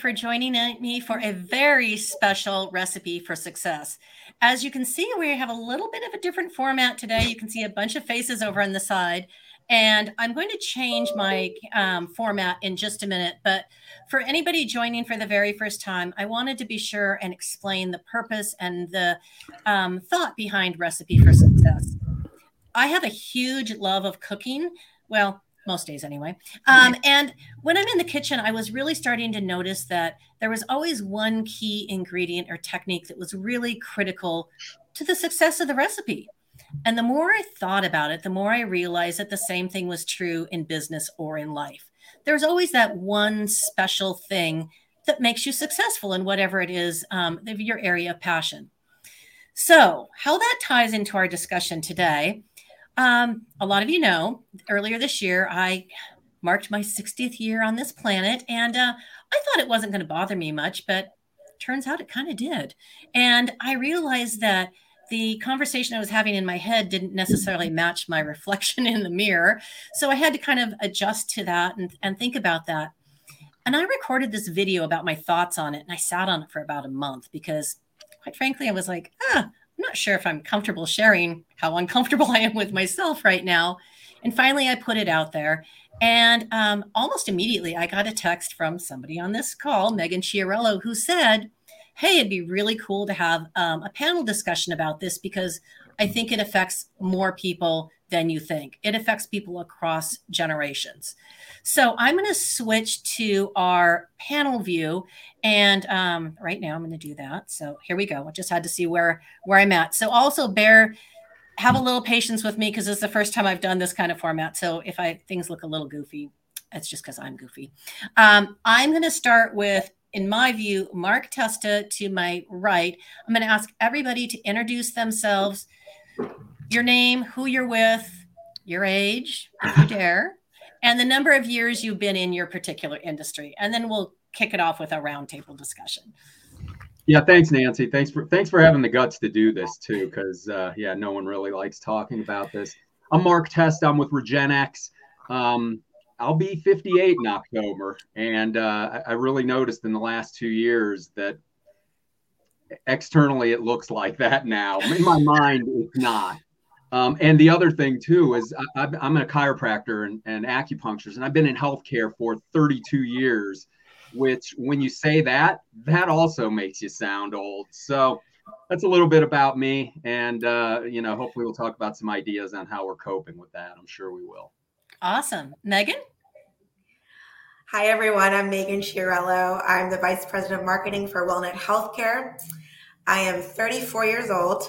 for joining me for a very special recipe for success. As you can see, we have a little bit of a different format today. You can see a bunch of faces over on the side, and I'm going to change my um, format in just a minute. But for anybody joining for the very first time, I wanted to be sure and explain the purpose and the um, thought behind Recipe for Success. I have a huge love of cooking. Well, most days anyway. Um, and when I'm in the kitchen, I was really starting to notice that there was always one key ingredient or technique that was really critical to the success of the recipe. And the more I thought about it, the more I realized that the same thing was true in business or in life. There's always that one special thing that makes you successful in whatever it is um, your area of passion. So, how that ties into our discussion today um, a lot of you know, earlier this year, I marked my 60th year on this planet, and uh, I thought it wasn't going to bother me much, but turns out it kind of did. And I realized that the conversation I was having in my head didn't necessarily match my reflection in the mirror. So I had to kind of adjust to that and, and think about that. And I recorded this video about my thoughts on it, and I sat on it for about a month because, quite frankly, I was like, ah, I'm not sure if I'm comfortable sharing how uncomfortable I am with myself right now. And finally, I put it out there. And um, almost immediately, I got a text from somebody on this call, Megan Chiarello, who said, Hey, it'd be really cool to have um, a panel discussion about this because I think it affects more people than you think. It affects people across generations. So I'm going to switch to our panel view. And um, right now I'm going to do that. So here we go. I just had to see where, where I'm at. So also bear, have a little patience with me because it's the first time I've done this kind of format. So if I things look a little goofy, it's just because I'm goofy. Um, I'm going to start with in my view, Mark Testa to my right. I'm going to ask everybody to introduce themselves, your name, who you're with, your age, if you dare, and the number of years you've been in your particular industry. And then we'll kick it off with a roundtable discussion. Yeah, thanks, Nancy. Thanks for thanks for having the guts to do this too, because uh, yeah, no one really likes talking about this. I'm Mark Testa. I'm with Regenex. Um, I'll be 58 in October, and uh, I really noticed in the last two years that externally it looks like that now. In my mind, it's not. Um, and the other thing too is I, am a chiropractor and, and acupuncturist, and I've been in healthcare for 32 years. Which, when you say that, that also makes you sound old. So that's a little bit about me, and uh, you know, hopefully, we'll talk about some ideas on how we're coping with that. I'm sure we will. Awesome, Megan. Hi, everyone. I'm Megan Chiarello. I'm the Vice President of Marketing for WellNet Healthcare. I am 34 years old.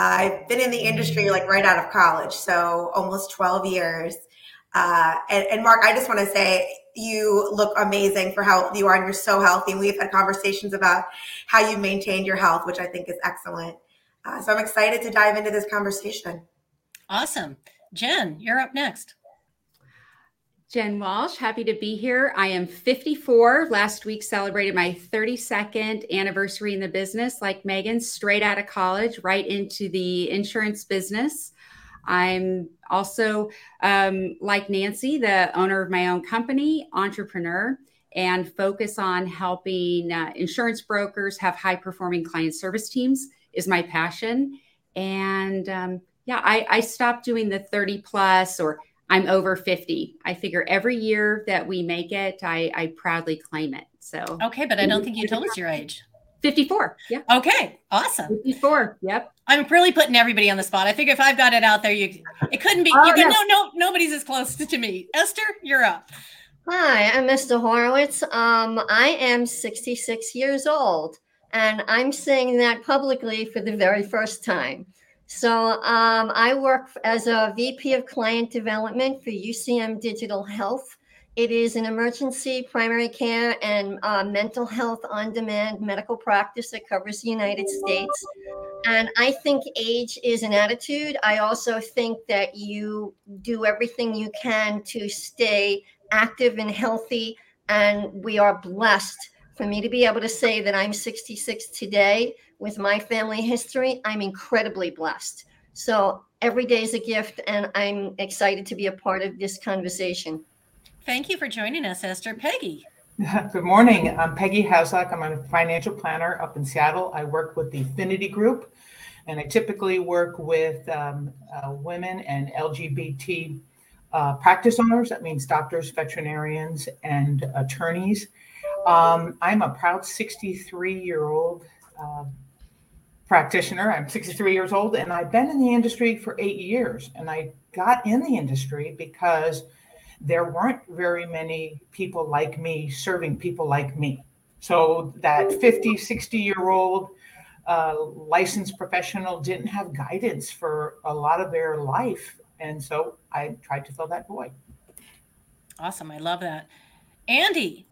I've been in the industry like right out of college, so almost 12 years. Uh, and, and, Mark, I just want to say you look amazing for how you are, and you're so healthy. And we've had conversations about how you maintained your health, which I think is excellent. Uh, so I'm excited to dive into this conversation. Awesome. Jen, you're up next. Jen Walsh, happy to be here. I am 54. Last week celebrated my 32nd anniversary in the business, like Megan, straight out of college, right into the insurance business. I'm also, um, like Nancy, the owner of my own company, entrepreneur, and focus on helping uh, insurance brokers have high performing client service teams is my passion. And um, yeah, I, I stopped doing the 30 plus or I'm over 50. I figure every year that we make it, I, I proudly claim it. So okay, but I don't think you told us your age. 54. Yeah. Okay. Awesome. 54. Yep. I'm really putting everybody on the spot. I figure if I've got it out there, you it couldn't be. Oh, you yes. no, no, nobody's as close to me. Esther, you're up. Hi, I'm Esther Horowitz. Um, I am 66 years old, and I'm saying that publicly for the very first time. So um, I work as a VP of Client Development for UCM Digital Health. It is an emergency primary care and uh, mental health on demand medical practice that covers the United States. And I think age is an attitude. I also think that you do everything you can to stay active and healthy. And we are blessed for me to be able to say that I'm 66 today with my family history, I'm incredibly blessed. So every day is a gift, and I'm excited to be a part of this conversation. Thank you for joining us, Esther. Peggy. Good morning. I'm Peggy Hasluck. I'm a financial planner up in Seattle. I work with the Affinity Group, and I typically work with um, uh, women and LGBT uh, practice owners. That means doctors, veterinarians, and attorneys. Um, I'm a proud 63 year old uh, practitioner. I'm 63 years old, and I've been in the industry for eight years. And I got in the industry because there weren't very many people like me serving people like me. So that 50, 60 year old uh, licensed professional didn't have guidance for a lot of their life. And so I tried to fill that void. Awesome. I love that. Andy.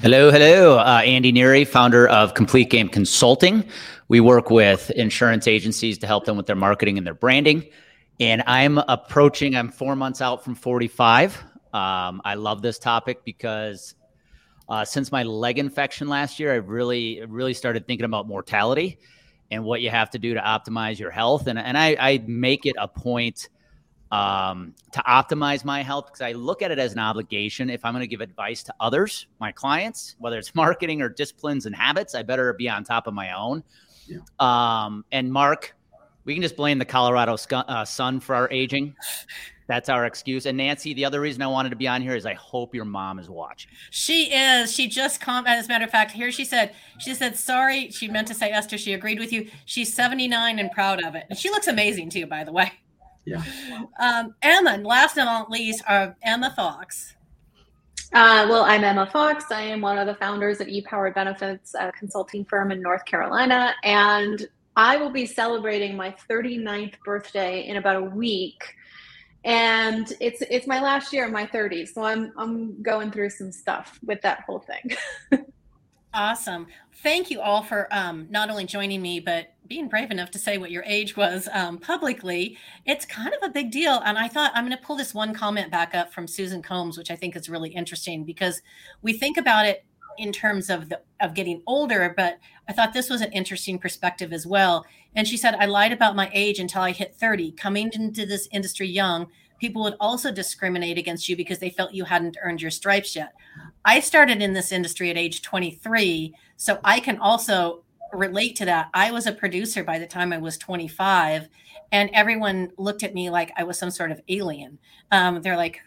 Hello, hello. Uh, Andy Neary, founder of Complete Game Consulting. We work with insurance agencies to help them with their marketing and their branding. And I'm approaching, I'm four months out from 45. Um, I love this topic because uh, since my leg infection last year, I've really, really started thinking about mortality and what you have to do to optimize your health. And, and I, I make it a point um, to optimize my health because I look at it as an obligation. If I'm going to give advice to others, my clients, whether it's marketing or disciplines and habits, I better be on top of my own. Yeah. Um, and Mark, we can just blame the Colorado uh, sun for our aging. That's our excuse. And Nancy, the other reason I wanted to be on here is I hope your mom is watching. She is. She just commented. As a matter of fact, here she said, she said, sorry. She meant to say, Esther, she agreed with you. She's 79 and proud of it. And she looks amazing too, by the way. Yeah. Um, Emma, and last but not least, are Emma Fox. Uh, well, I'm Emma Fox. I am one of the founders of ePowered Benefits, a consulting firm in North Carolina. And I will be celebrating my 39th birthday in about a week. And it's it's my last year in my 30s. So I'm I'm going through some stuff with that whole thing. awesome. Thank you all for um, not only joining me, but being brave enough to say what your age was um, publicly, it's kind of a big deal. And I thought I'm going to pull this one comment back up from Susan Combs, which I think is really interesting because we think about it in terms of the of getting older, but I thought this was an interesting perspective as well. And she said, I lied about my age until I hit 30. Coming into this industry young, people would also discriminate against you because they felt you hadn't earned your stripes yet. I started in this industry at age 23, so I can also relate to that. I was a producer by the time I was 25, and everyone looked at me like I was some sort of alien. Um, they're like,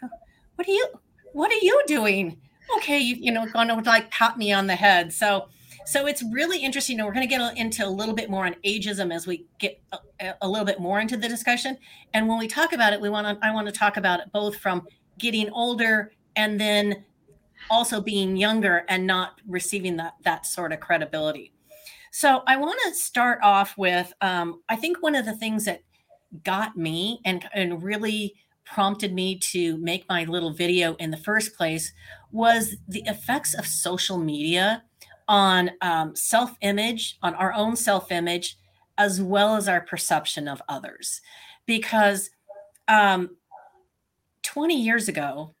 "What are you? What are you doing?" Okay, you, you know, going to like pat me on the head. So, so it's really interesting. And we're going to get into a little bit more on ageism as we get a, a little bit more into the discussion. And when we talk about it, we want to. I want to talk about it both from getting older and then also being younger and not receiving that that sort of credibility. So I want to start off with um, I think one of the things that got me and, and really prompted me to make my little video in the first place was the effects of social media on um, self image, on our own self image, as well as our perception of others. Because um, 20 years ago,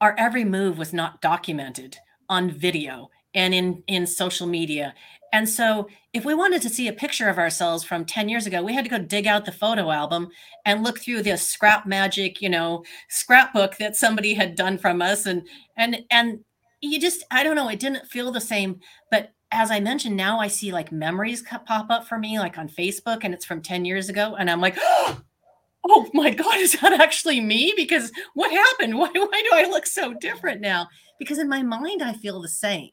our every move was not documented on video and in, in social media. And so, if we wanted to see a picture of ourselves from 10 years ago, we had to go dig out the photo album and look through the scrap magic, you know, scrapbook that somebody had done from us. And, and, and you just, I don't know, it didn't feel the same. But as I mentioned, now I see like memories pop up for me, like on Facebook, and it's from 10 years ago. And I'm like, oh my God, is that actually me? Because what happened? Why, why do I look so different now? Because in my mind, I feel the same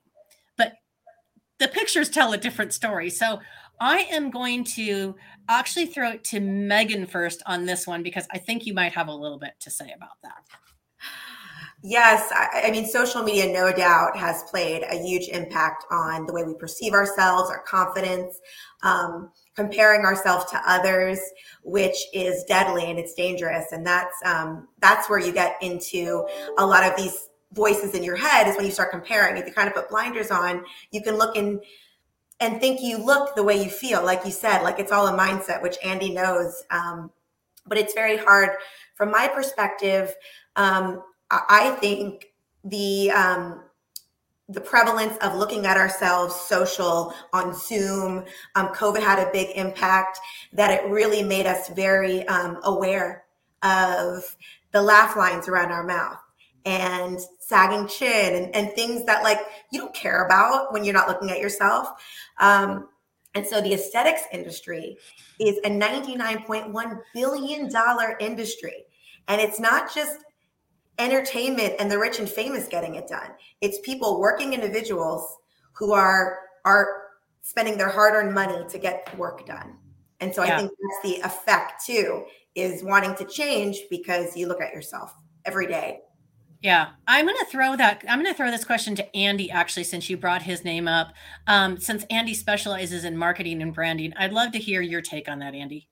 the pictures tell a different story. So I am going to actually throw it to Megan first on this one because I think you might have a little bit to say about that. Yes, I, I, mean, social media no doubt has played a huge impact on the way we perceive ourselves, our confidence, um, comparing ourselves to others, which is deadly and it's dangerous. And that's um, that's where you get into a lot of these voices in your head is when you start comparing. If you kind of put blinders on, you can look and and think you look the way you feel, like you said, like it's all a mindset, which Andy knows. Um, but it's very hard from my perspective. Um, I think the um, the prevalence of looking at ourselves social on Zoom, um, COVID had a big impact. That it really made us very um, aware of the laugh lines around our mouth and sagging chin and, and things that like you don't care about when you're not looking at yourself. Um, and so the aesthetics industry is a $99.1 billion industry. And it's not just entertainment and the rich and famous getting it done. It's people, working individuals who are are spending their hard-earned money to get work done. And so yeah. I think that's the effect too, is wanting to change because you look at yourself every day yeah, I'm going to throw that. I'm going to throw this question to Andy, actually, since you brought his name up. Um, since Andy specializes in marketing and branding, I'd love to hear your take on that, Andy.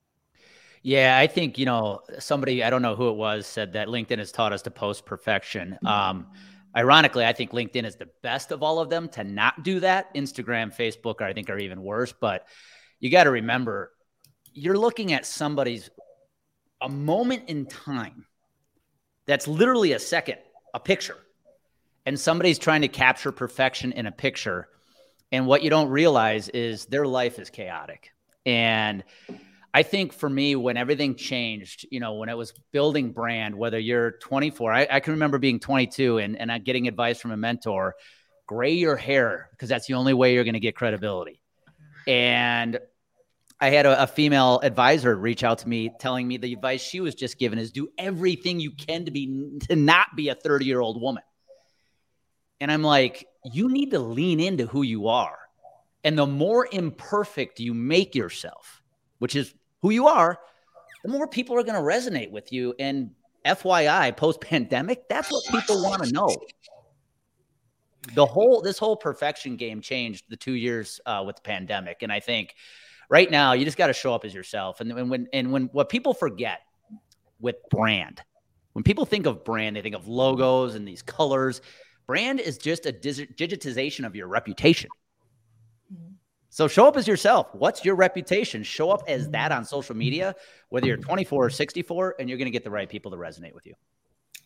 Yeah, I think, you know, somebody, I don't know who it was, said that LinkedIn has taught us to post perfection. Um, ironically, I think LinkedIn is the best of all of them to not do that. Instagram, Facebook, I think, are even worse. But you got to remember, you're looking at somebody's a moment in time that's literally a second a picture. And somebody's trying to capture perfection in a picture and what you don't realize is their life is chaotic. And i think for me when everything changed you know when it was building brand whether you're 24 i, I can remember being 22 and, and getting advice from a mentor gray your hair because that's the only way you're going to get credibility. And I had a, a, female advisor reach out to me telling me the advice she was just given is do everything you can to be to not be a 30 year old woman. And I'm like, you need to lean into who you are. And the more imperfect you make yourself, which is who you are, the more people are going to resonate with you. And FYI, post pandemic, that's what people want to know. The whole this whole perfection game changed the two years uh, with the pandemic, and I think right now you just got to show up as yourself. And, and when and when what people forget with brand, when people think of brand, they think of logos and these colors. Brand is just a digitization of your reputation. Mm-hmm. So show up as yourself. What's your reputation? Show up as that on social media, whether you're 24 or 64, and you're going to get the right people to resonate with you.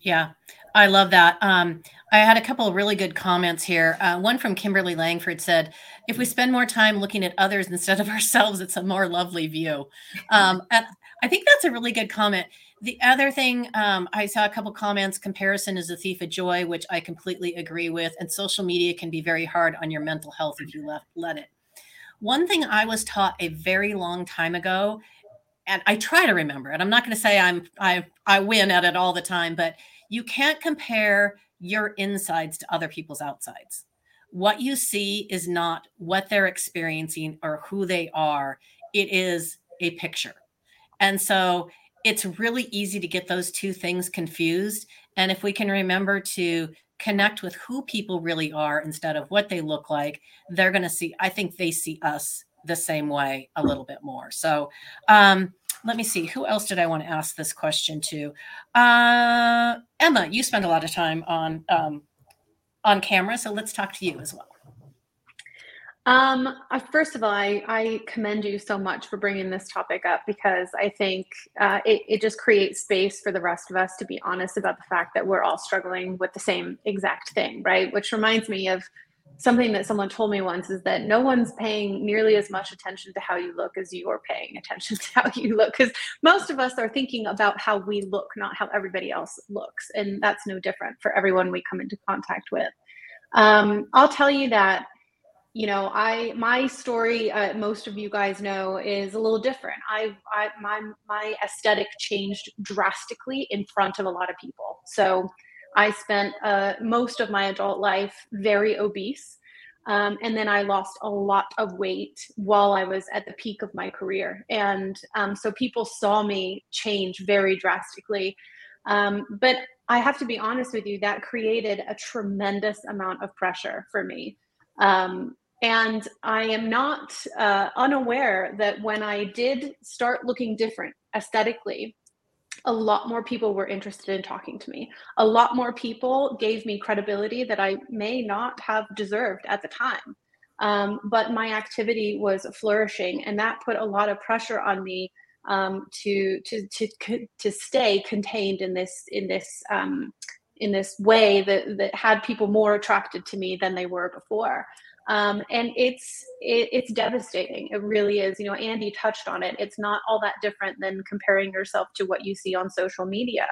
Yeah, I love that. Um, I had a couple of really good comments here. Uh, one from Kimberly Langford said, "If we spend more time looking at others instead of ourselves, it's a more lovely view." Um, and I think that's a really good comment. The other thing, um, I saw a couple comments. Comparison is a thief of joy, which I completely agree with. And social media can be very hard on your mental health if you let, let it. One thing I was taught a very long time ago, and I try to remember it. I'm not going to say I'm I I win at it all the time, but you can't compare your insides to other people's outsides. What you see is not what they're experiencing or who they are, it is a picture. And so it's really easy to get those two things confused. And if we can remember to connect with who people really are instead of what they look like, they're going to see, I think they see us the same way a little bit more. So, um, let me see who else did i want to ask this question to uh, emma you spend a lot of time on um, on camera so let's talk to you as well um, uh, first of all, I, I commend you so much for bringing this topic up because I think uh, it, it just creates space for the rest of us to be honest about the fact that we're all struggling with the same exact thing, right? Which reminds me of something that someone told me once is that no one's paying nearly as much attention to how you look as you're paying attention to how you look because most of us are thinking about how we look not how everybody else looks and that's no different for everyone we come into contact with. Um, i'll tell you that you know i my story uh, most of you guys know is a little different. I i my my aesthetic changed drastically in front of a lot of people. So I spent uh, most of my adult life very obese. Um, and then I lost a lot of weight while I was at the peak of my career. And um, so people saw me change very drastically. Um, but I have to be honest with you, that created a tremendous amount of pressure for me. Um, and I am not uh, unaware that when I did start looking different aesthetically, a lot more people were interested in talking to me. A lot more people gave me credibility that I may not have deserved at the time. Um, but my activity was flourishing, and that put a lot of pressure on me um, to to to to stay contained in this in this um, in this way that that had people more attracted to me than they were before um, and it's it, it's devastating. It really is. You know andy touched on it. It's not all that different than comparing yourself to what you see on social media.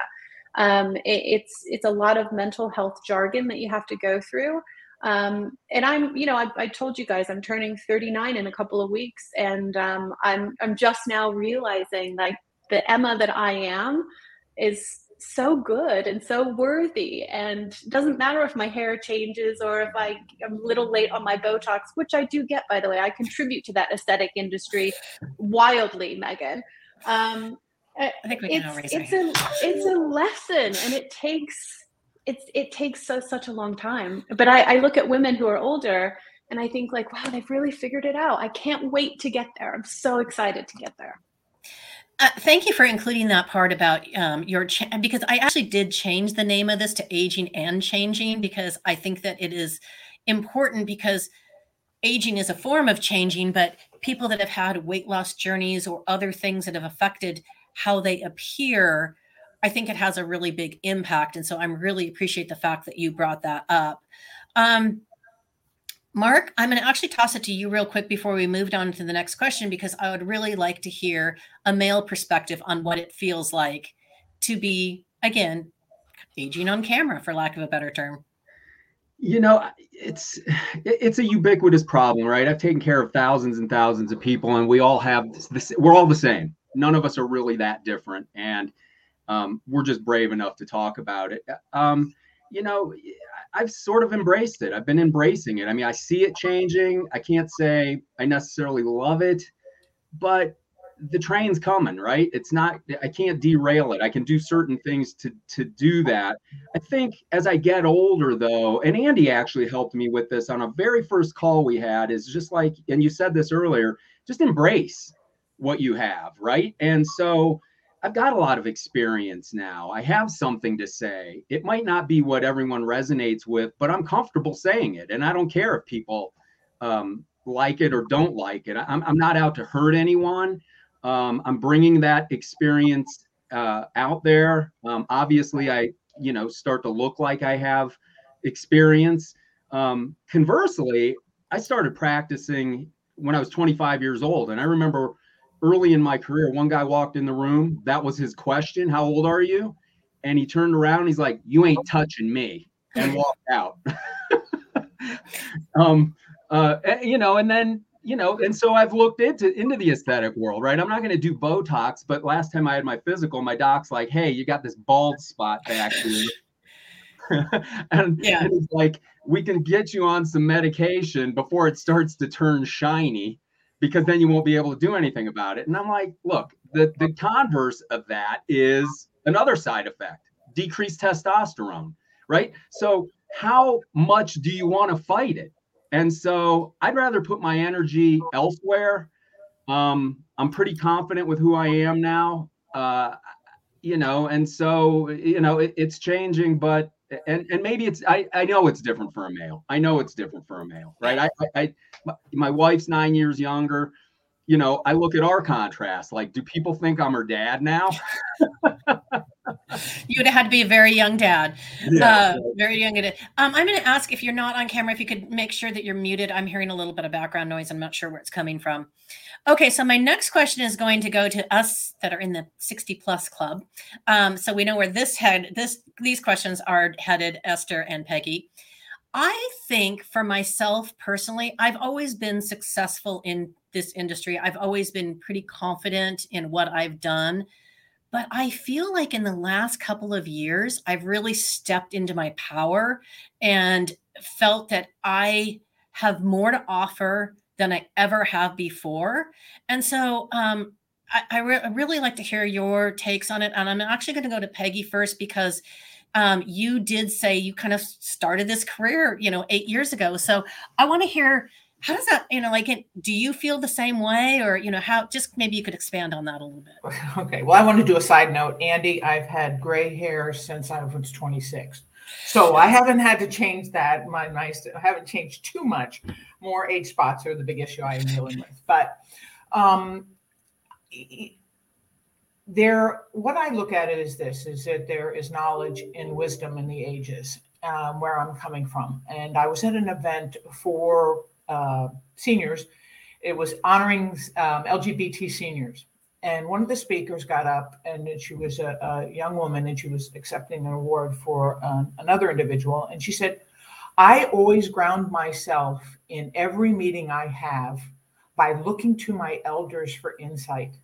Um, it, it's it's a lot of mental health jargon that you have to go through. Um, and I'm, you know, I, I, told you guys I'm turning 39 in a couple of weeks, and um, I'm I'm just now realizing like the Emma that I am is so good and so worthy and doesn't matter if my hair changes or if I am a little late on my Botox, which I do get by the way. I contribute to that aesthetic industry wildly, Megan. Um, I think we can it's, it's a it's a lesson and it takes it's it takes so such a long time. But I, I look at women who are older and I think like, wow, they've really figured it out. I can't wait to get there. I'm so excited to get there. Uh, thank you for including that part about um, your cha- because I actually did change the name of this to aging and changing because I think that it is important because aging is a form of changing, but people that have had weight loss journeys or other things that have affected how they appear, I think it has a really big impact. And so I'm really appreciate the fact that you brought that up. Um, Mark, I'm going to actually toss it to you real quick before we moved on to the next question because I would really like to hear a male perspective on what it feels like to be, again, aging on camera, for lack of a better term. You know, it's it's a ubiquitous problem, right? I've taken care of thousands and thousands of people, and we all have this. We're all the same. None of us are really that different, and um, we're just brave enough to talk about it. Um, you know, I've sort of embraced it. I've been embracing it. I mean, I see it changing. I can't say I necessarily love it, but the train's coming, right? It's not I can't derail it. I can do certain things to to do that. I think as I get older though, and Andy actually helped me with this on a very first call we had is just like and you said this earlier, just embrace what you have, right? And so I've got a lot of experience now. I have something to say. It might not be what everyone resonates with, but I'm comfortable saying it. And I don't care if people um, like it or don't like it. I'm, I'm not out to hurt anyone. Um, I'm bringing that experience uh, out there. Um, obviously, I, you know, start to look like I have experience. Um, conversely, I started practicing when I was 25 years old. And I remember early in my career, one guy walked in the room. That was his question. How old are you? And he turned around. He's like, "You ain't touching me," and walked out. um, uh, you know, and then you know, and so I've looked into into the aesthetic world, right? I'm not going to do Botox, but last time I had my physical, my doc's like, "Hey, you got this bald spot back here." and, yeah. and it's like we can get you on some medication before it starts to turn shiny because then you won't be able to do anything about it. And I'm like, look, the, the converse of that is another side effect decreased testosterone, right? So, how much do you want to fight it? And so, I'd rather put my energy elsewhere. Um, I'm pretty confident with who I am now. Uh, you know, and so, you know, it, it's changing, but and and maybe it's I I know it's different for a male. I know it's different for a male, right? I I, I my wife's nine years younger. You know, I look at our contrast. Like, do people think I'm her dad now? you would have had to be a very young dad. Yeah, uh, very young. Um, I'm going to ask if you're not on camera, if you could make sure that you're muted. I'm hearing a little bit of background noise. I'm not sure where it's coming from. Okay, so my next question is going to go to us that are in the 60 plus club. Um, so we know where this head this these questions are headed, Esther and Peggy. I think for myself personally, I've always been successful in this industry. I've always been pretty confident in what I've done. But I feel like in the last couple of years, I've really stepped into my power and felt that I have more to offer than I ever have before. And so um, I, I, re- I, really like to hear your takes on it. And I'm actually going to go to Peggy first because um, you did say you kind of started this career, you know, eight years ago. So I want to hear how does that, you know, like, it, do you feel the same way or, you know, how just maybe you could expand on that a little bit? Okay. Well, I want to do a side note. Andy, I've had gray hair since I was 26. So I haven't had to change that. My nice, I haven't changed too much. More age spots are the big issue I am dealing with. But um, there, what I look at it is this: is that there is knowledge and wisdom in the ages um, where I'm coming from. And I was at an event for uh, seniors. It was honoring um, LGBT seniors, and one of the speakers got up and she was a, a young woman and she was accepting an award for um, another individual and she said i always ground myself in every meeting i have by looking to my elders for insight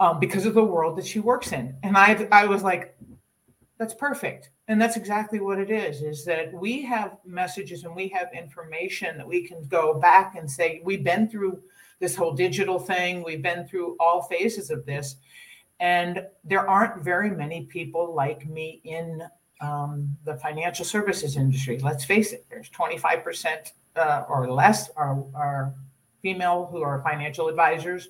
um, because of the world that she works in and i i was like that's perfect and that's exactly what it is is that we have messages and we have information that we can go back and say we've been through this whole digital thing. We've been through all phases of this. And there aren't very many people like me in um, the financial services industry. Let's face it, there's 25% uh, or less are, are female who are financial advisors.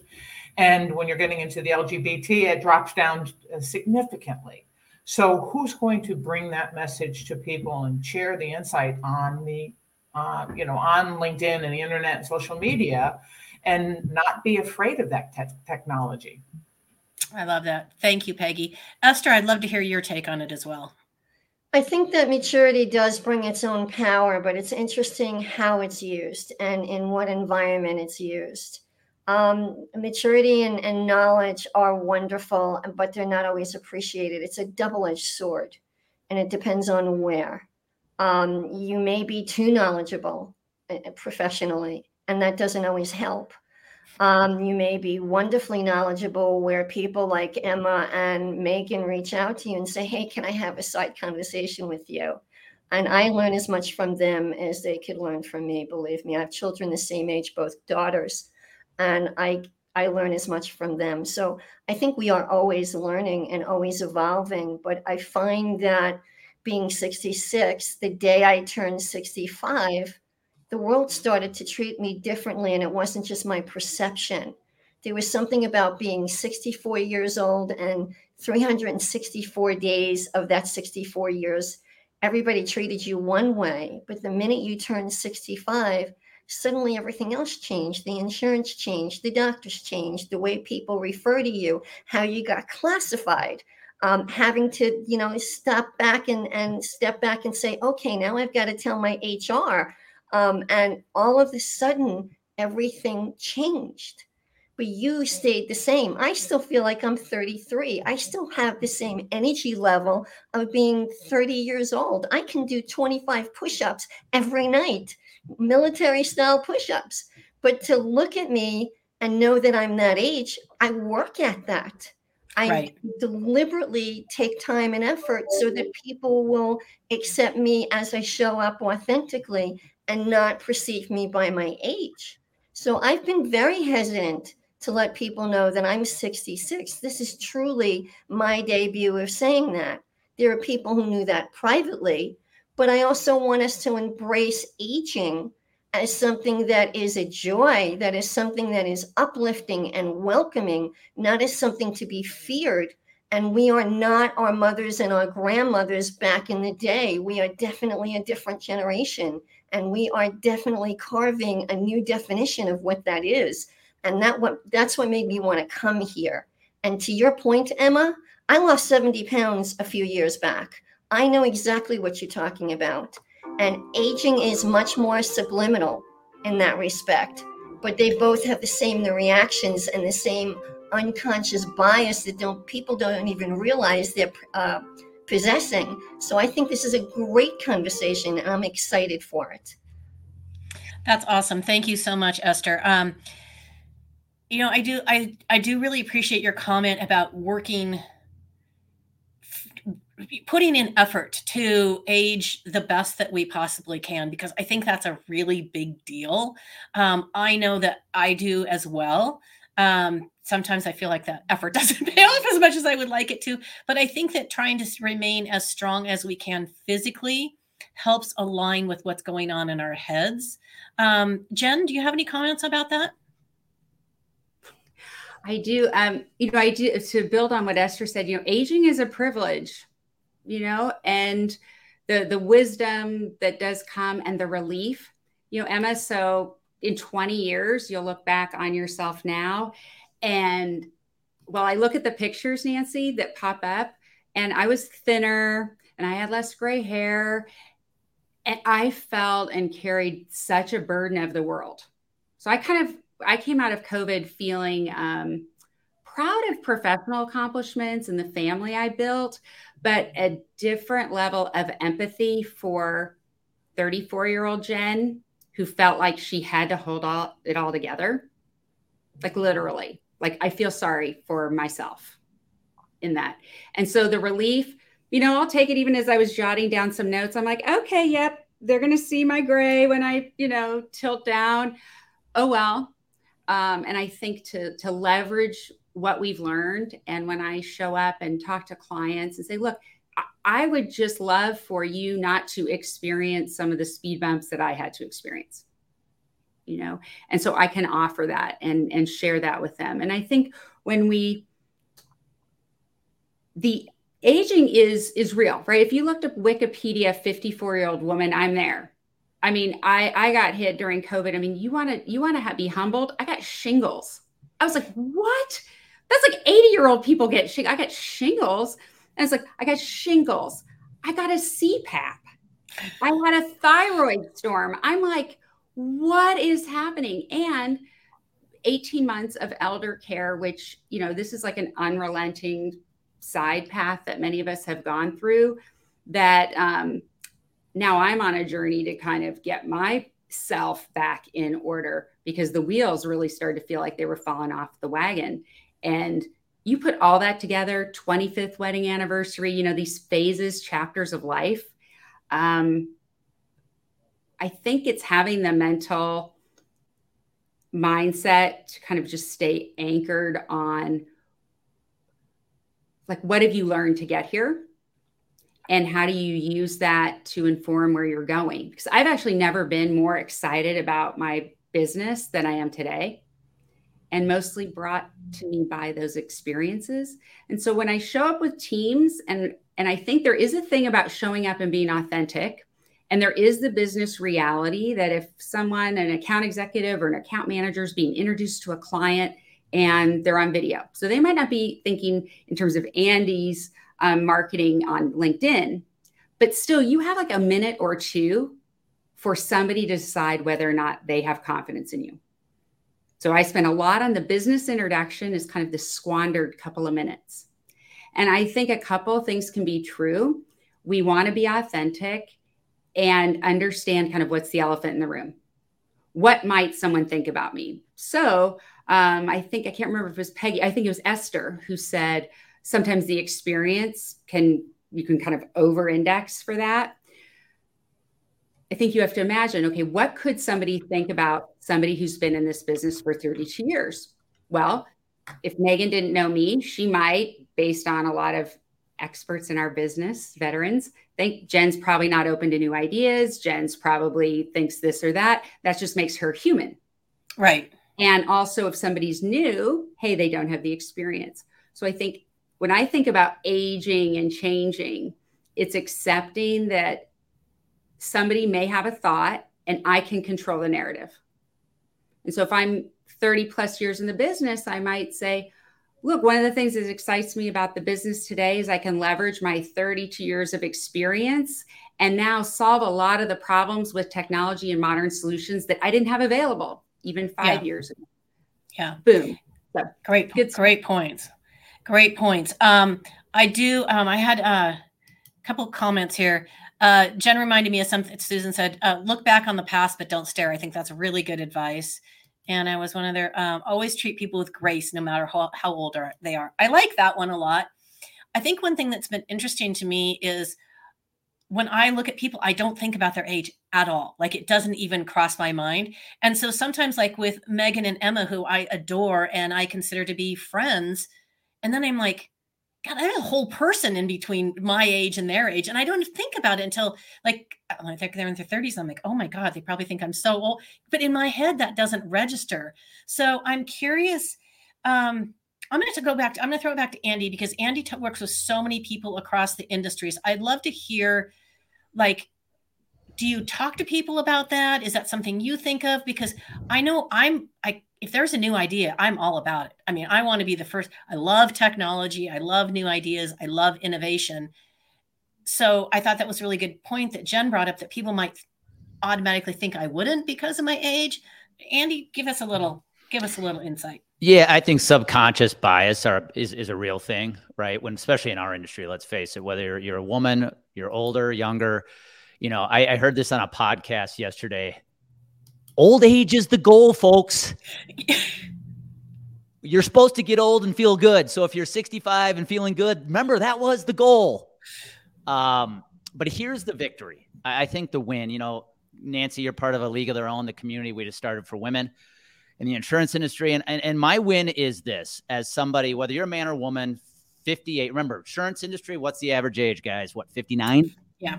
And when you're getting into the LGBT, it drops down uh, significantly. So, who's going to bring that message to people and share the insight on the, uh, you know, on LinkedIn and the internet and social media and not be afraid of that te- technology. I love that. Thank you, Peggy. Esther, I'd love to hear your take on it as well. I think that maturity does bring its own power, but it's interesting how it's used and in what environment it's used. Um, maturity and, and knowledge are wonderful, but they're not always appreciated. It's a double edged sword, and it depends on where. Um, you may be too knowledgeable uh, professionally, and that doesn't always help. Um, you may be wonderfully knowledgeable where people like Emma and Megan reach out to you and say, Hey, can I have a side conversation with you? And I learn as much from them as they could learn from me. Believe me, I have children the same age, both daughters, and I I learn as much from them. So I think we are always learning and always evolving. But I find that being 66, the day I turned 65, the world started to treat me differently. And it wasn't just my perception. There was something about being 64 years old and 364 days of that 64 years. Everybody treated you one way. But the minute you turned 65, suddenly everything else changed. The insurance changed, the doctors changed, the way people refer to you, how you got classified. Um, having to, you know, stop back and, and step back and say, okay, now I've got to tell my HR um, and all of a sudden, everything changed. But you stayed the same. I still feel like I'm 33. I still have the same energy level of being 30 years old. I can do 25 push ups every night, military style push ups. But to look at me and know that I'm that age, I work at that. I right. deliberately take time and effort so that people will accept me as I show up authentically and not perceive me by my age. So I've been very hesitant to let people know that I'm 66. This is truly my debut of saying that. There are people who knew that privately, but I also want us to embrace aging as something that is a joy, that is something that is uplifting and welcoming, not as something to be feared. And we are not our mothers and our grandmothers back in the day. We are definitely a different generation. And we are definitely carving a new definition of what that is. And that what that's what made me want to come here. And to your point, Emma, I lost 70 pounds a few years back. I know exactly what you're talking about. And aging is much more subliminal in that respect. But they both have the same the reactions and the same unconscious bias that don't people don't even realize they're uh, possessing. So I think this is a great conversation and I'm excited for it. That's awesome. Thank you so much, Esther. Um, you know, I do I I do really appreciate your comment about working putting in effort to age the best that we possibly can because I think that's a really big deal. Um, I know that I do as well. Um, sometimes I feel like that effort doesn't pay off as much as I would like it to. But I think that trying to remain as strong as we can physically helps align with what's going on in our heads. Um, Jen, do you have any comments about that? I do. Um, you know, I do to build on what Esther said. You know, aging is a privilege. You know, and the the wisdom that does come and the relief. You know, Emma. So in 20 years, you'll look back on yourself now. And well, I look at the pictures, Nancy, that pop up, and I was thinner and I had less gray hair. And I felt and carried such a burden of the world. So I kind of I came out of COVID feeling um, proud of professional accomplishments and the family I built, but a different level of empathy for 34 year old Jen who felt like she had to hold all, it all together. Like literally, like I feel sorry for myself in that. And so the relief, you know, I'll take it even as I was jotting down some notes. I'm like, okay, yep, they're going to see my gray when I, you know, tilt down. Oh, well. Um, and I think to, to leverage what we've learned. And when I show up and talk to clients and say, look, I would just love for you not to experience some of the speed bumps that I had to experience. You know, and so I can offer that and and share that with them. And I think when we the aging is is real, right? If you looked up Wikipedia 54 year old woman, I'm there. I mean, I I got hit during COVID. I mean, you want to you want to be humbled? I got shingles. I was like, what? That's like 80 year old people get shingles. I got shingles. And it's like, I got shingles. I got a CPAP. I had a thyroid storm. I'm like, what is happening? And 18 months of elder care, which, you know, this is like an unrelenting side path that many of us have gone through. That um, now I'm on a journey to kind of get myself back in order because the wheels really started to feel like they were falling off the wagon. And you put all that together 25th wedding anniversary, you know, these phases, chapters of life. Um, I think it's having the mental mindset to kind of just stay anchored on like what have you learned to get here and how do you use that to inform where you're going because i've actually never been more excited about my business than i am today and mostly brought to me by those experiences and so when i show up with teams and and i think there is a thing about showing up and being authentic and there is the business reality that if someone an account executive or an account manager is being introduced to a client and they're on video. So they might not be thinking in terms of Andy's um, marketing on LinkedIn, but still, you have like a minute or two for somebody to decide whether or not they have confidence in you. So I spent a lot on the business introduction as kind of the squandered couple of minutes. And I think a couple of things can be true. We want to be authentic and understand kind of what's the elephant in the room. What might someone think about me? So um, I think I can't remember if it was Peggy. I think it was Esther who said sometimes the experience can you can kind of over index for that. I think you have to imagine, okay, what could somebody think about somebody who's been in this business for 32 years? Well, if Megan didn't know me, she might, based on a lot of experts in our business, veterans, think Jen's probably not open to new ideas. Jen's probably thinks this or that. That just makes her human. Right. And also, if somebody's new, hey, they don't have the experience. So I think when I think about aging and changing, it's accepting that somebody may have a thought and I can control the narrative. And so if I'm 30 plus years in the business, I might say, look, one of the things that excites me about the business today is I can leverage my 32 years of experience and now solve a lot of the problems with technology and modern solutions that I didn't have available even five yeah. years ago. Yeah. Boom. So, great, good, great points. Great points. Um, I do. Um, I had a couple comments here. Uh, Jen reminded me of something Susan said. Uh, look back on the past, but don't stare. I think that's really good advice. And I was one of their um, always treat people with grace, no matter how, how old they are. I like that one a lot. I think one thing that's been interesting to me is when I look at people, I don't think about their age at all. Like it doesn't even cross my mind. And so sometimes, like with Megan and Emma, who I adore and I consider to be friends, and then I'm like, God, I have a whole person in between my age and their age. And I don't think about it until like I think they're in their 30s. I'm like, oh my God, they probably think I'm so old. But in my head, that doesn't register. So I'm curious. Um, I'm going to go back. To, I'm going to throw it back to Andy because Andy t- works with so many people across the industries. I'd love to hear, like, do you talk to people about that? Is that something you think of? Because I know I'm. I if there's a new idea, I'm all about it. I mean, I want to be the first. I love technology. I love new ideas. I love innovation. So I thought that was a really good point that Jen brought up that people might automatically think I wouldn't because of my age. Andy, give us a little Give us a little insight. Yeah, I think subconscious bias are, is is a real thing, right? When especially in our industry, let's face it, whether you're, you're a woman, you're older, younger, you know, I, I heard this on a podcast yesterday. Old age is the goal, folks. you're supposed to get old and feel good. So if you're 65 and feeling good, remember that was the goal. Um, but here's the victory. I, I think the win, you know, Nancy, you're part of a league of their own, the community we just started for women in the insurance industry. And, and, and my win is this as somebody, whether you're a man or woman, 58, remember, insurance industry, what's the average age, guys? What, 59? Yeah.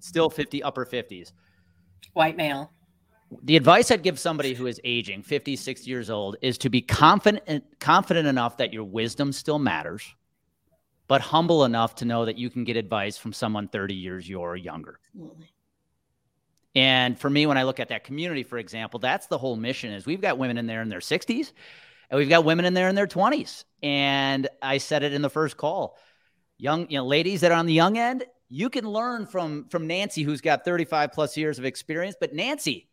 Still 50, upper 50s. White male the advice I'd give somebody who is aging 50, 60 years old is to be confident confident enough that your wisdom still matters, but humble enough to know that you can get advice from someone 30 years your younger. Absolutely. And for me, when I look at that community, for example, that's the whole mission is we've got women in there in their 60s and we've got women in there in their 20s. And I said it in the first call. Young, you know, ladies that are on the young end, you can learn from from Nancy, who's got 35 plus years of experience. But Nancy,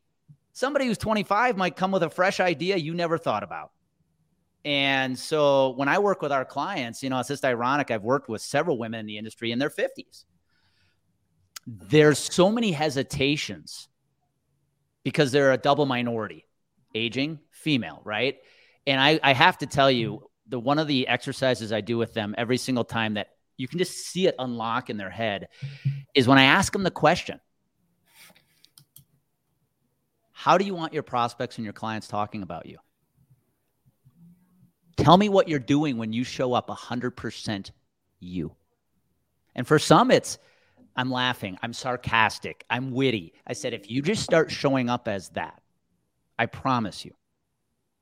somebody who's 25 might come with a fresh idea you never thought about. And so when I work with our clients, you know, it's just ironic. I've worked with several women in the industry in their 50s. There's so many hesitations because they're a double minority, aging, female, right? And I, I have to tell you, the one of the exercises I do with them every single time that you can just see it unlock in their head is when I ask them the question, how do you want your prospects and your clients talking about you? Tell me what you're doing when you show up 100% you. And for some, it's I'm laughing, I'm sarcastic, I'm witty. I said, if you just start showing up as that, I promise you,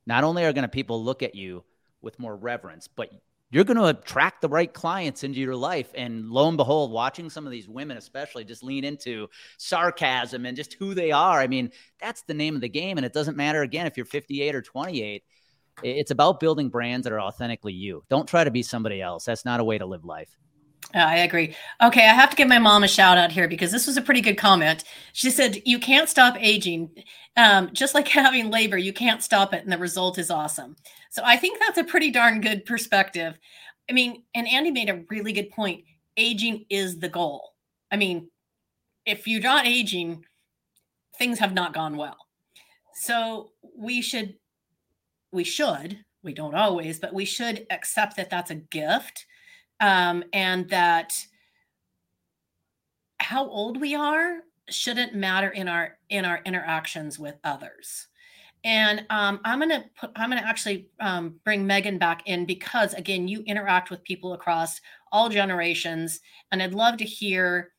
not only are going to people look at you with more reverence, but you're going to attract the right clients into your life. And lo and behold, watching some of these women, especially, just lean into sarcasm and just who they are. I mean, that's the name of the game. And it doesn't matter, again, if you're 58 or 28. It's about building brands that are authentically you. Don't try to be somebody else. That's not a way to live life. I agree. Okay, I have to give my mom a shout out here because this was a pretty good comment. She said, You can't stop aging. Um, just like having labor, you can't stop it, and the result is awesome. So I think that's a pretty darn good perspective. I mean, and Andy made a really good point. Aging is the goal. I mean, if you're not aging, things have not gone well. So we should, we should, we don't always, but we should accept that that's a gift um, and that how old we are shouldn't matter in our in our interactions with others. And um, i'm going to put i'm going to actually um, bring megan back in because again you interact with people across all generations and i'd love to hear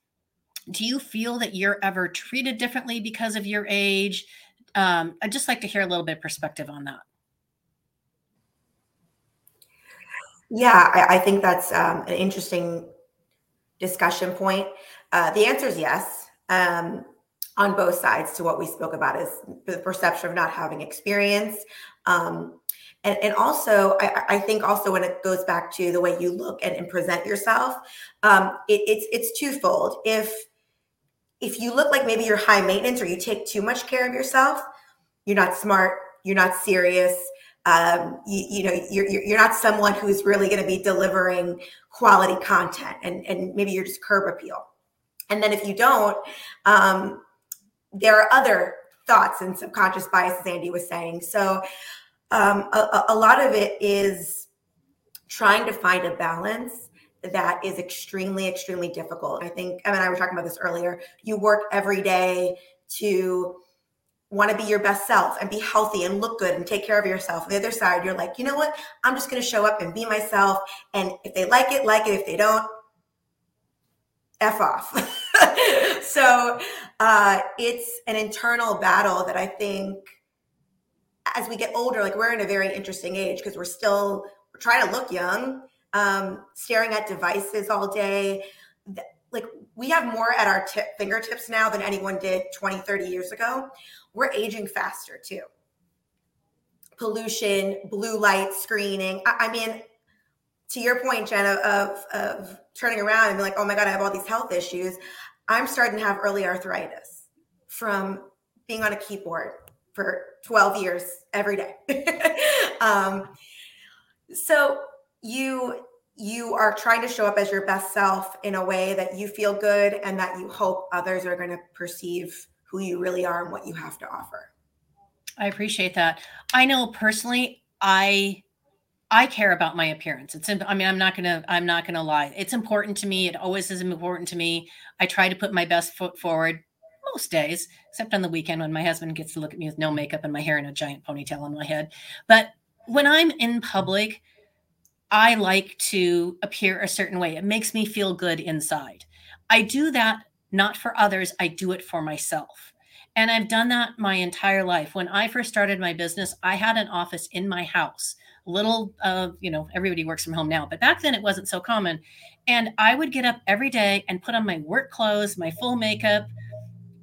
do you feel that you're ever treated differently because of your age? Um, i'd just like to hear a little bit perspective on that yeah i, I think that's um, an interesting discussion point uh, the answer is yes um, on both sides to what we spoke about is the perception of not having experience. Um, and, and also, I, I, think also when it goes back to the way you look and, and present yourself, um, it, it's it's twofold. If if you look like maybe you're high maintenance or you take too much care of yourself, you're not smart, you're not serious, um, you, you, know you're, you're not someone who's really going to be delivering quality content and, and maybe you're just curb appeal and then if you don't, um, there are other thoughts and subconscious biases, Andy was saying. So um, a, a lot of it is trying to find a balance that is extremely, extremely difficult. I think Emma and I were talking about this earlier. You work every day to want to be your best self and be healthy and look good and take care of yourself. On the other side, you're like, you know what? I'm just going to show up and be myself. And if they like it, like it. If they don't, F off. so uh, it's an internal battle that I think as we get older, like we're in a very interesting age because we're still we're trying to look young, um, staring at devices all day. Like we have more at our tip, fingertips now than anyone did 20, 30 years ago. We're aging faster too. Pollution, blue light screening. I, I mean, to your point, Jenna, of, of turning around and be like, oh my God, I have all these health issues. I'm starting to have early arthritis from being on a keyboard for 12 years every day. um, so you you are trying to show up as your best self in a way that you feel good and that you hope others are going to perceive who you really are and what you have to offer. I appreciate that. I know personally, I I care about my appearance. It's I mean I'm not going to I'm not going to lie. It's important to me. It always is important to me. I try to put my best foot forward most days, except on the weekend when my husband gets to look at me with no makeup and my hair and a giant ponytail on my head. But when I'm in public, I like to appear a certain way. It makes me feel good inside. I do that not for others, I do it for myself. And I've done that my entire life. When I first started my business, I had an office in my house. Little, you know, everybody works from home now, but back then it wasn't so common. And I would get up every day and put on my work clothes, my full makeup,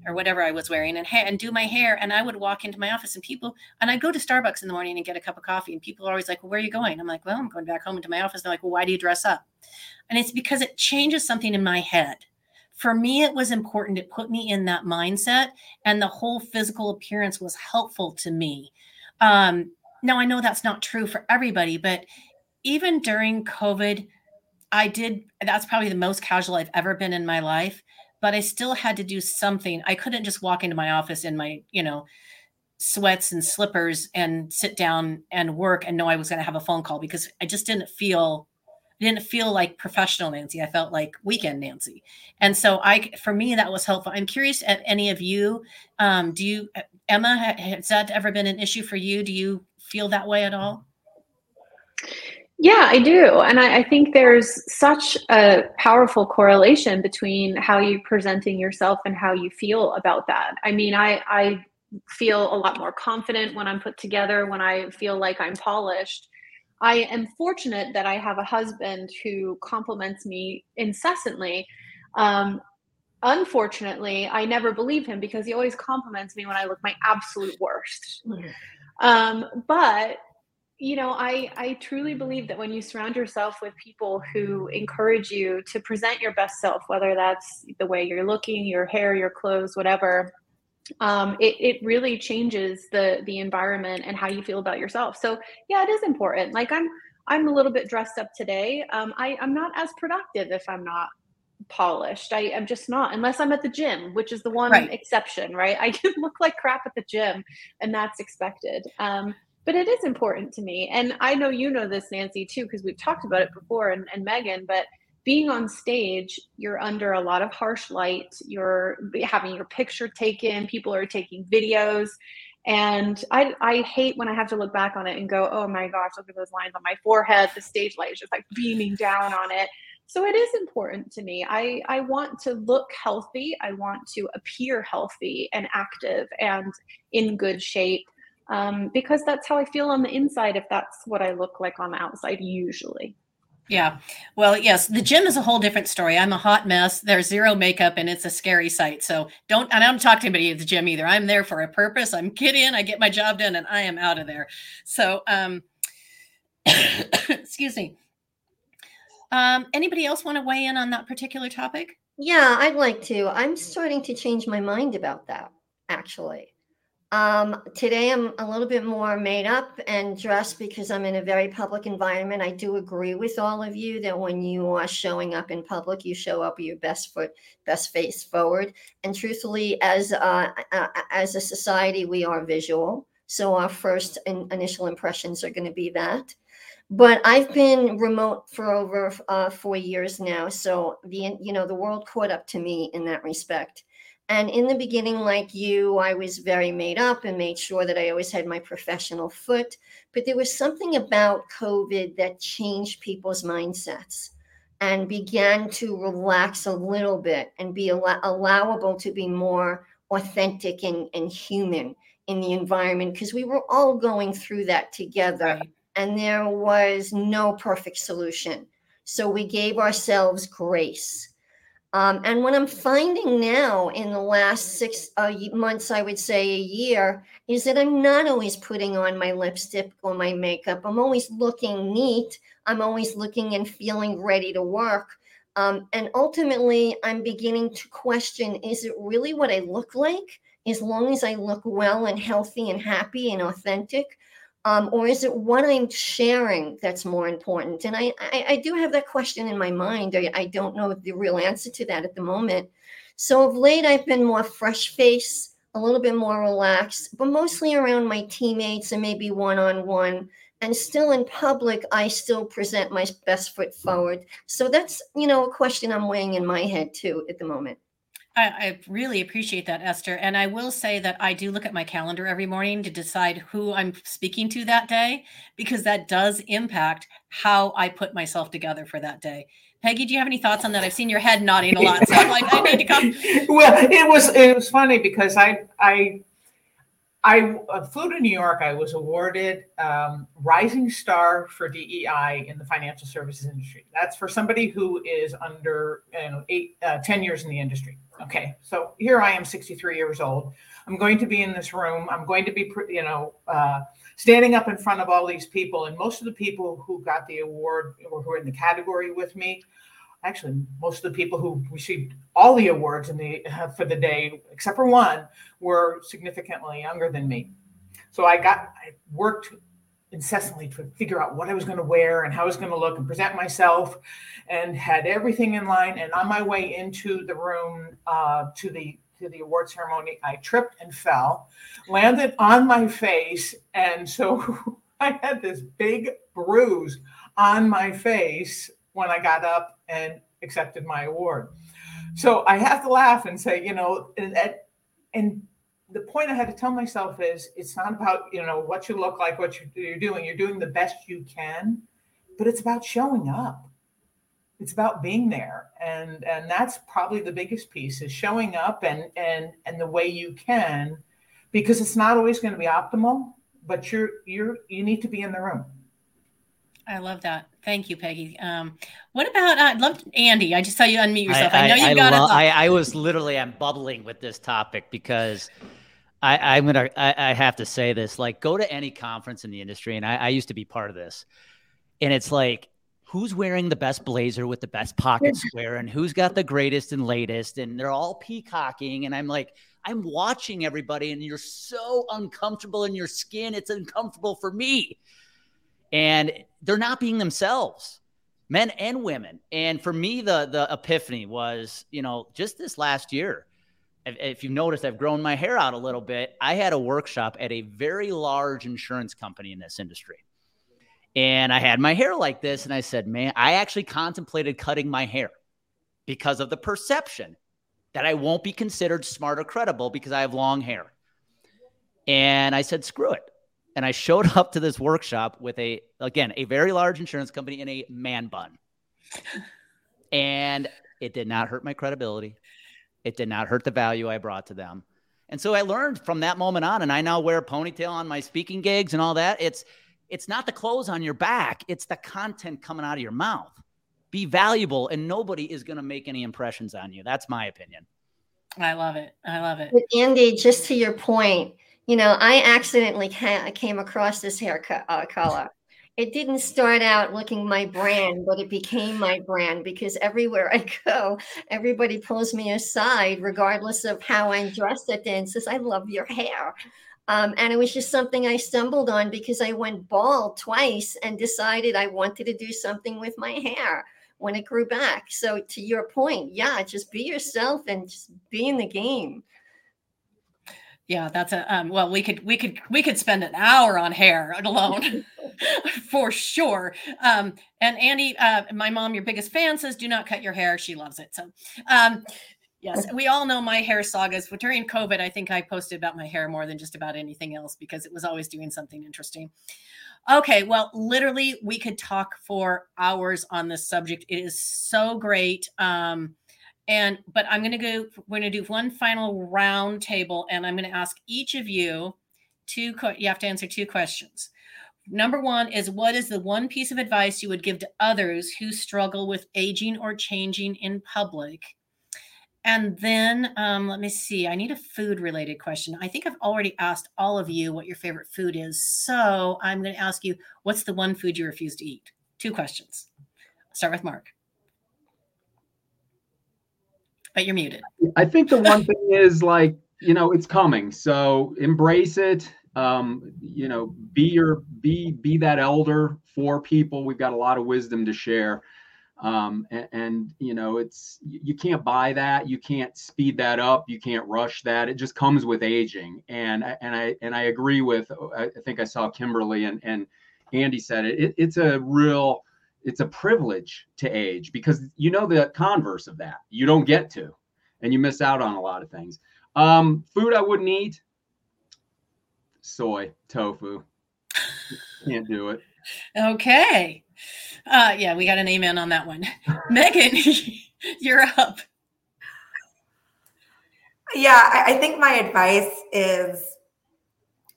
or whatever I was wearing and, ha- and do my hair. And I would walk into my office and people, and I'd go to Starbucks in the morning and get a cup of coffee. And people are always like, well, where are you going? I'm like, well, I'm going back home into my office. They're like, well, why do you dress up? And it's because it changes something in my head. For me, it was important. It put me in that mindset, and the whole physical appearance was helpful to me. Um, now, I know that's not true for everybody, but even during COVID, I did, that's probably the most casual I've ever been in my life but I still had to do something. I couldn't just walk into my office in my, you know, sweats and slippers and sit down and work and know I was going to have a phone call because I just didn't feel didn't feel like professional Nancy. I felt like weekend Nancy. And so I for me that was helpful. I'm curious at any of you um do you Emma has that ever been an issue for you? Do you feel that way at all? Yeah, I do. And I, I, think there's such a powerful correlation between how you're presenting yourself and how you feel about that. I mean, I, I feel a lot more confident when I'm put together, when I feel like I'm polished. I am fortunate that I have a husband who compliments me incessantly. Um, unfortunately, I never believe him because he always compliments me when I look my absolute worst. Mm-hmm. Um, but you know i i truly believe that when you surround yourself with people who encourage you to present your best self whether that's the way you're looking your hair your clothes whatever um, it, it really changes the the environment and how you feel about yourself. So yeah it is important. Like i'm i'm a little bit dressed up today. Um, I, i'm not as productive if i'm not polished. I, i'm just not unless i'm at the gym which is the one right. exception right? I can look like crap at the gym and that's expected. Um, but it is important to me. And i know you know this nancy too because we've talked about it before and, and megan but being on stage you're under a lot of harsh light you're having your picture taken people are taking videos and I, I hate when I have to look back on it and go, oh my gosh, look at those lines on my forehead. The stage light is just like beaming down on it. So it is important to me. I, I want to look healthy. I want to appear healthy and active and in good shape um, because that's how I feel on the inside if that's what I look like on the outside usually. Yeah. Well, yes, the gym is a whole different story. I'm a hot mess. There's zero makeup and it's a scary sight. So don't, and I don't talk to anybody at the gym either. I'm there for a purpose. I'm get in, I get my job done, and I am out of there. So, um, excuse me. Um, anybody else want to weigh in on that particular topic? Yeah, I'd like to. I'm starting to change my mind about that, actually. Um, today I'm a little bit more made up and dressed because I'm in a very public environment. I do agree with all of you that when you are showing up in public, you show up your best foot, best face forward. And truthfully, as uh, as a society, we are visual, so our first in, initial impressions are going to be that. But I've been remote for over uh, four years now, so the you know the world caught up to me in that respect. And in the beginning, like you, I was very made up and made sure that I always had my professional foot. But there was something about COVID that changed people's mindsets and began to relax a little bit and be allow- allowable to be more authentic and, and human in the environment because we were all going through that together and there was no perfect solution. So we gave ourselves grace um, and what I'm finding now in the last six uh, months, I would say a year, is that I'm not always putting on my lipstick or my makeup. I'm always looking neat. I'm always looking and feeling ready to work. Um, and ultimately, I'm beginning to question is it really what I look like? as long as I look well and healthy and happy and authentic? Um, or is it what I'm sharing that's more important? And I, I, I do have that question in my mind. I, I don't know the real answer to that at the moment. So of late, I've been more fresh face, a little bit more relaxed, but mostly around my teammates and maybe one on one. And still in public, I still present my best foot forward. So that's, you know, a question I'm weighing in my head too at the moment. I, I, really appreciate that, Esther. And I will say that I do look at my calendar every morning to decide who I'm speaking to that day, because that does impact how I put myself together for that day. Peggy, do you have any thoughts on that? I've seen your head nodding a lot, so I'm like, I need to come. well, it was it was funny because I I I uh, flew to New York. I was awarded um, Rising Star for DEI in the financial services industry. That's for somebody who is under you know, eight, uh, 10 years in the industry. Okay, so here I am, 63 years old. I'm going to be in this room. I'm going to be, you know, uh, standing up in front of all these people. And most of the people who got the award or who are in the category with me, actually, most of the people who received all the awards in the for the day, except for one, were significantly younger than me. So I got, I worked incessantly to figure out what I was going to wear and how I was going to look and present myself, and had everything in line. And on my way into the room uh, to the to the award ceremony, I tripped and fell, landed on my face, and so I had this big bruise on my face when I got up and accepted my award. So I have to laugh and say, you know, and, and the point I had to tell myself is it's not about, you know, what you look like, what you're doing. You're doing the best you can, but it's about showing up. It's about being there. And and that's probably the biggest piece is showing up and and and the way you can, because it's not always going to be optimal, but you're you're you need to be in the room. I love that. Thank you, Peggy. Um, what about uh, love Andy? I just saw you unmute yourself. I, I know you got lo- it. I, I was literally I'm bubbling with this topic because I, am gonna I, I, have to say this. Like, go to any conference in the industry, and I, I used to be part of this, and it's like who's wearing the best blazer with the best pocket square and who's got the greatest and latest and they're all peacocking and i'm like i'm watching everybody and you're so uncomfortable in your skin it's uncomfortable for me and they're not being themselves men and women and for me the the epiphany was you know just this last year if, if you've noticed, I've grown my hair out a little bit. I had a workshop at a very large insurance company in this industry. And I had my hair like this. And I said, man, I actually contemplated cutting my hair because of the perception that I won't be considered smart or credible because I have long hair. And I said, screw it. And I showed up to this workshop with a, again, a very large insurance company in a man bun. And it did not hurt my credibility. It did not hurt the value I brought to them. And so I learned from that moment on, and I now wear a ponytail on my speaking gigs and all that. It's it's not the clothes on your back, it's the content coming out of your mouth. Be valuable, and nobody is going to make any impressions on you. That's my opinion. I love it. I love it. But Andy, just to your point, you know, I accidentally came across this hair uh, color it didn't start out looking my brand, but it became my brand because everywhere I go, everybody pulls me aside, regardless of how I'm dressed at day, and says, I love your hair. Um, and it was just something I stumbled on because I went bald twice and decided I wanted to do something with my hair when it grew back. So, to your point, yeah, just be yourself and just be in the game. Yeah, that's a um, well. We could we could we could spend an hour on hair alone, for sure. Um, and Andy, uh, my mom, your biggest fan, says, "Do not cut your hair." She loves it. So, um, yes, we all know my hair sagas. But during COVID, I think I posted about my hair more than just about anything else because it was always doing something interesting. Okay, well, literally, we could talk for hours on this subject. It is so great. Um, and but I'm going to go. We're going to do one final round table, and I'm going to ask each of you two. You have to answer two questions. Number one is what is the one piece of advice you would give to others who struggle with aging or changing in public? And then um, let me see. I need a food related question. I think I've already asked all of you what your favorite food is. So I'm going to ask you what's the one food you refuse to eat? Two questions. Start with Mark. But you're muted. I think the one thing is like you know it's coming. So embrace it. Um, you know be your be be that elder for people. We've got a lot of wisdom to share. Um, and, and, you know it's you can't buy that. You can't speed that up. You can't rush that. It just comes with aging. And and i and i agree with i think i saw kimberly and and andy said it, it it's a real it's a privilege to age because you know the converse of that. You don't get to and you miss out on a lot of things. Um, food i wouldn't eat. Soy tofu. Can't do it. Okay. Uh, yeah, we got an amen on that one. Megan, you're up. Yeah, I, I think my advice is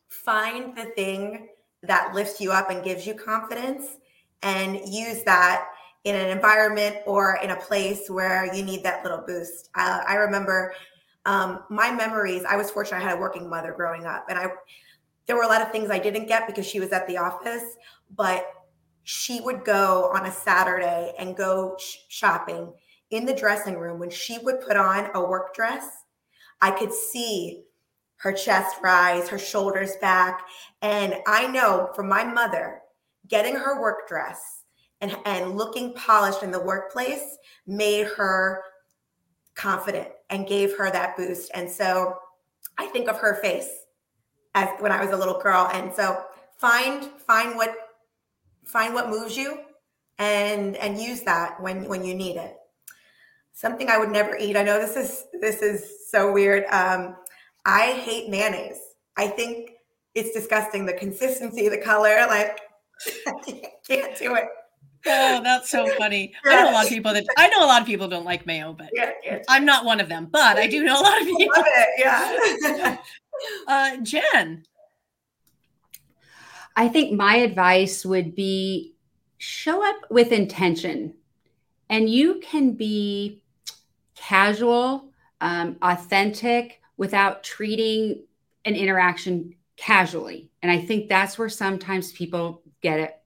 find the thing that lifts you up and gives you confidence and use that in an environment or in a place where you need that little boost. I remember um, my memories. I was fortunate; I had a working mother growing up, and I there were a lot of things I didn't get because she was at the office. But she would go on a Saturday and go sh- shopping in the dressing room. When she would put on a work dress, I could see her chest rise, her shoulders back. And I know from my mother, getting her work dress and, and looking polished in the workplace made her confident and gave her that boost. And so I think of her face as when I was a little girl. And so find find what find what moves you and and use that when when you need it something i would never eat i know this is this is so weird um i hate mayonnaise i think it's disgusting the consistency the color like can't do it Oh, that's so funny. I know a lot of people that I know a lot of people don't like mayo, but yeah, yeah. I'm not one of them. But I do know a lot of people. Love it, yeah. uh, Jen, I think my advice would be show up with intention. And you can be casual, um, authentic without treating an interaction casually. And I think that's where sometimes people get it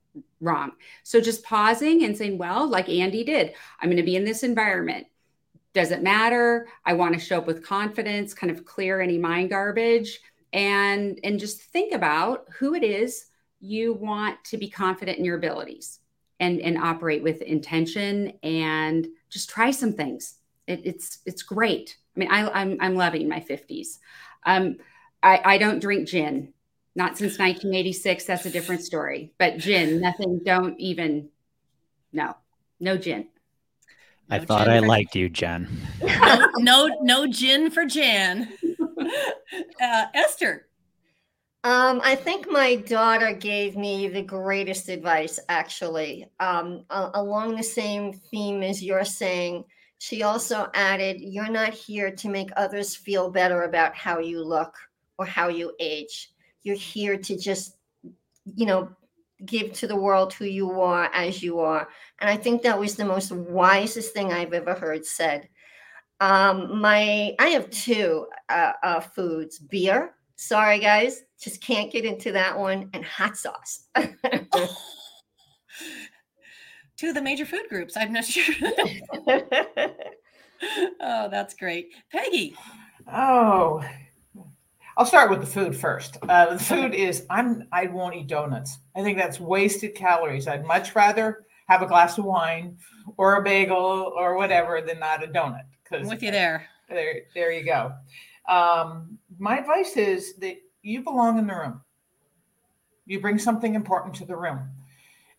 wrong. So just pausing and saying, well, like Andy did, I'm going to be in this environment. Does it matter? I want to show up with confidence, kind of clear any mind garbage and and just think about who it is you want to be confident in your abilities and and operate with intention and just try some things it, it's it's great i mean I, I'm, I'm loving my 50s um, I, I don't drink gin not since 1986 that's a different story but gin nothing don't even no no gin I thought I liked you, Jen. no, no, no gin for Jen. Uh, Esther, um, I think my daughter gave me the greatest advice, actually, um, along the same theme as you're saying. She also added, You're not here to make others feel better about how you look or how you age. You're here to just, you know, give to the world who you are as you are. And I think that was the most wisest thing I've ever heard said. Um, my, I have two uh, uh, foods beer Sorry, guys, just can't get into that one. And hot sauce. oh. Two of the major food groups. I'm not sure. oh, that's great. Peggy. Oh, I'll start with the food first. Uh, the food is I'm I won't eat donuts. I think that's wasted calories. I'd much rather have a glass of wine or a bagel or whatever than not a donut. I'm with you there. There, there you go. Um, my advice is that you belong in the room. You bring something important to the room.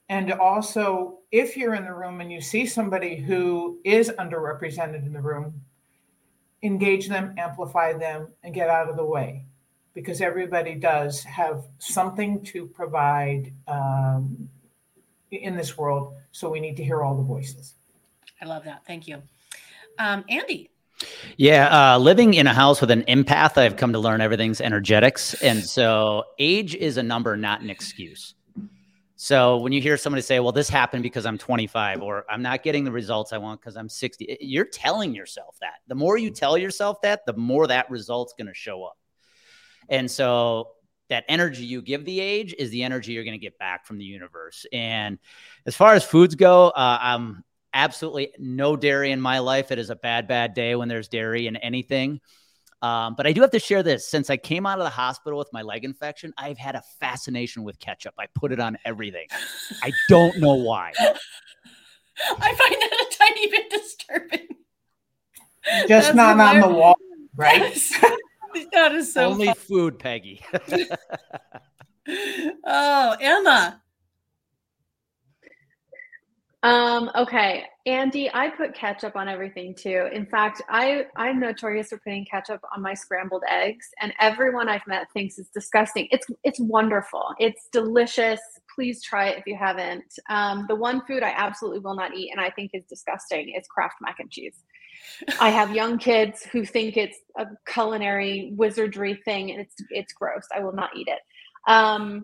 And also, if you're in the room and you see somebody who is underrepresented in the room, engage them, amplify them, and get out of the way because everybody does have something to provide um, in this world. So we need to hear all the voices. I love that. Thank you. Um, Andy. Yeah, uh, living in a house with an empath, I've come to learn everything's energetics. And so age is a number, not an excuse. So when you hear somebody say, well, this happened because I'm 25 or I'm not getting the results I want because I'm 60, you're telling yourself that. The more you tell yourself that, the more that result's going to show up. And so that energy you give the age is the energy you're going to get back from the universe. And as far as foods go, uh, I'm absolutely no dairy in my life. It is a bad, bad day when there's dairy in anything. Um, but I do have to share this. Since I came out of the hospital with my leg infection, I've had a fascination with ketchup. I put it on everything. I don't know why. I find that a tiny bit disturbing. Just That's not on the wall, right? Yes. that is so Only fun. food, Peggy. Oh, Emma. Um, okay, Andy, I put ketchup on everything too. In fact, I I'm notorious for putting ketchup on my scrambled eggs, and everyone I've met thinks it's disgusting. It's it's wonderful. It's delicious. Please try it if you haven't. Um, the one food I absolutely will not eat, and I think is disgusting, is Kraft mac and cheese. I have young kids who think it's a culinary wizardry thing, and it's it's gross. I will not eat it. Um,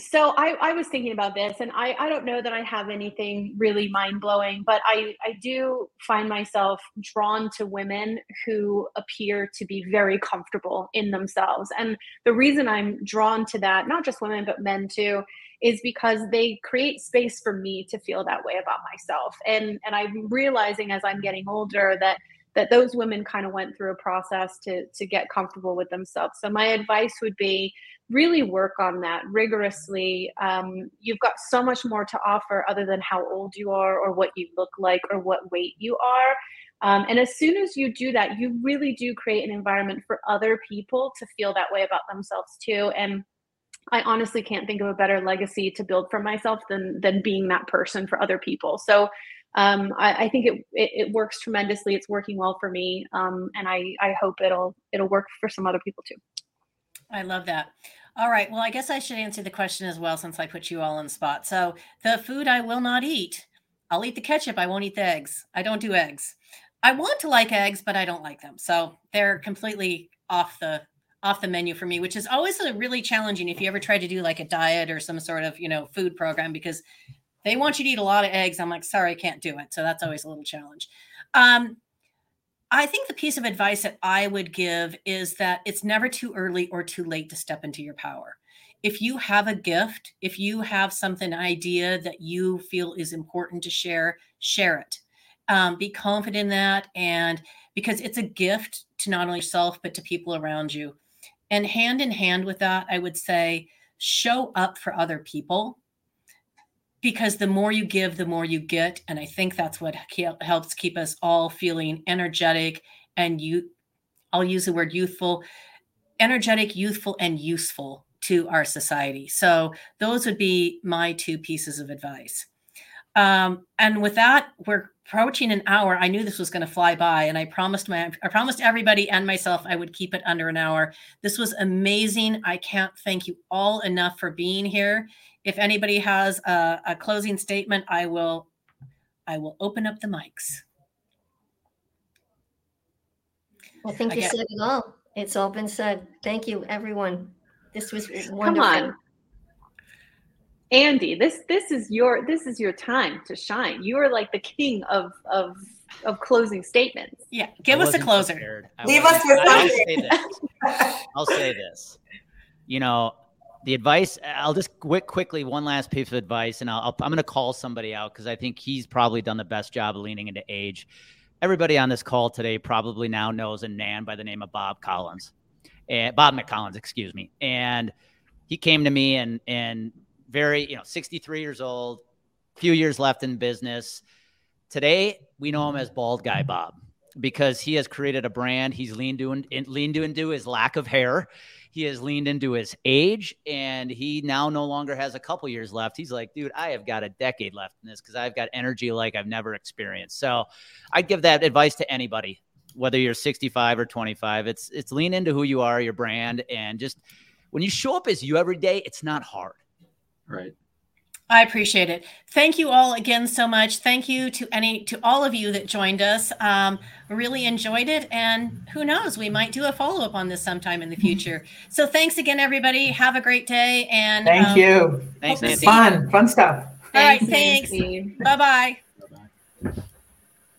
so I, I was thinking about this and I, I don't know that I have anything really mind blowing, but I, I do find myself drawn to women who appear to be very comfortable in themselves. And the reason I'm drawn to that, not just women, but men too, is because they create space for me to feel that way about myself. And and I'm realizing as I'm getting older that that those women kind of went through a process to to get comfortable with themselves. So my advice would be really work on that rigorously. Um, you've got so much more to offer other than how old you are or what you look like or what weight you are. Um, and as soon as you do that, you really do create an environment for other people to feel that way about themselves too. And I honestly can't think of a better legacy to build for myself than than being that person for other people. So um, I, I think it, it, it works tremendously. It's working well for me, um, and I I hope it'll it'll work for some other people too. I love that. All right. Well, I guess I should answer the question as well since I put you all on the spot. So, the food I will not eat, I'll eat the ketchup. I won't eat the eggs. I don't do eggs. I want to like eggs, but I don't like them. So, they're completely off the off the menu for me, which is always a really challenging if you ever try to do like a diet or some sort of, you know, food program because they want you to eat a lot of eggs. I'm like, sorry, I can't do it. So that's always a little challenge. Um, I think the piece of advice that I would give is that it's never too early or too late to step into your power. If you have a gift, if you have something idea that you feel is important to share, share it. Um, be confident in that, and because it's a gift to not only yourself but to people around you. And hand in hand with that, I would say show up for other people because the more you give, the more you get. And I think that's what helps keep us all feeling energetic and you, I'll use the word youthful, energetic, youthful, and useful to our society. So those would be my two pieces of advice. Um, and with that, we're approaching an hour. I knew this was going to fly by, and I promised my I promised everybody and myself I would keep it under an hour. This was amazing. I can't thank you all enough for being here. If anybody has a, a closing statement, I will I will open up the mics. I think I you get- said it all. It's all been said. Thank you, everyone. This was wonderful. Come on. Andy, this this is your this is your time to shine. You are like the king of of of closing statements. Yeah, give I us a closer. Leave us with I- I'll something. say this. I'll say this. You know, the advice. I'll just quick, quickly one last piece of advice, and I'll, I'll I'm going to call somebody out because I think he's probably done the best job of leaning into age. Everybody on this call today probably now knows a Nan by the name of Bob Collins, and Bob McCollins, excuse me. And he came to me and and very you know 63 years old, few years left in business. Today we know him as Bald Guy Bob because he has created a brand. He's leaned into, leaned into his lack of hair. He has leaned into his age, and he now no longer has a couple years left. He's like, dude, I have got a decade left in this because I've got energy like I've never experienced. So I'd give that advice to anybody, whether you're 65 or 25. It's it's lean into who you are, your brand, and just when you show up as you every day, it's not hard. Right. I appreciate it. Thank you all again so much. Thank you to any to all of you that joined us. Um, really enjoyed it, and who knows, we might do a follow up on this sometime in the future. So thanks again, everybody. Have a great day, and Thank um, you. Thanks, Hope to Nancy. see Fun, fun stuff. All right, Thanks, thanks. Bye bye.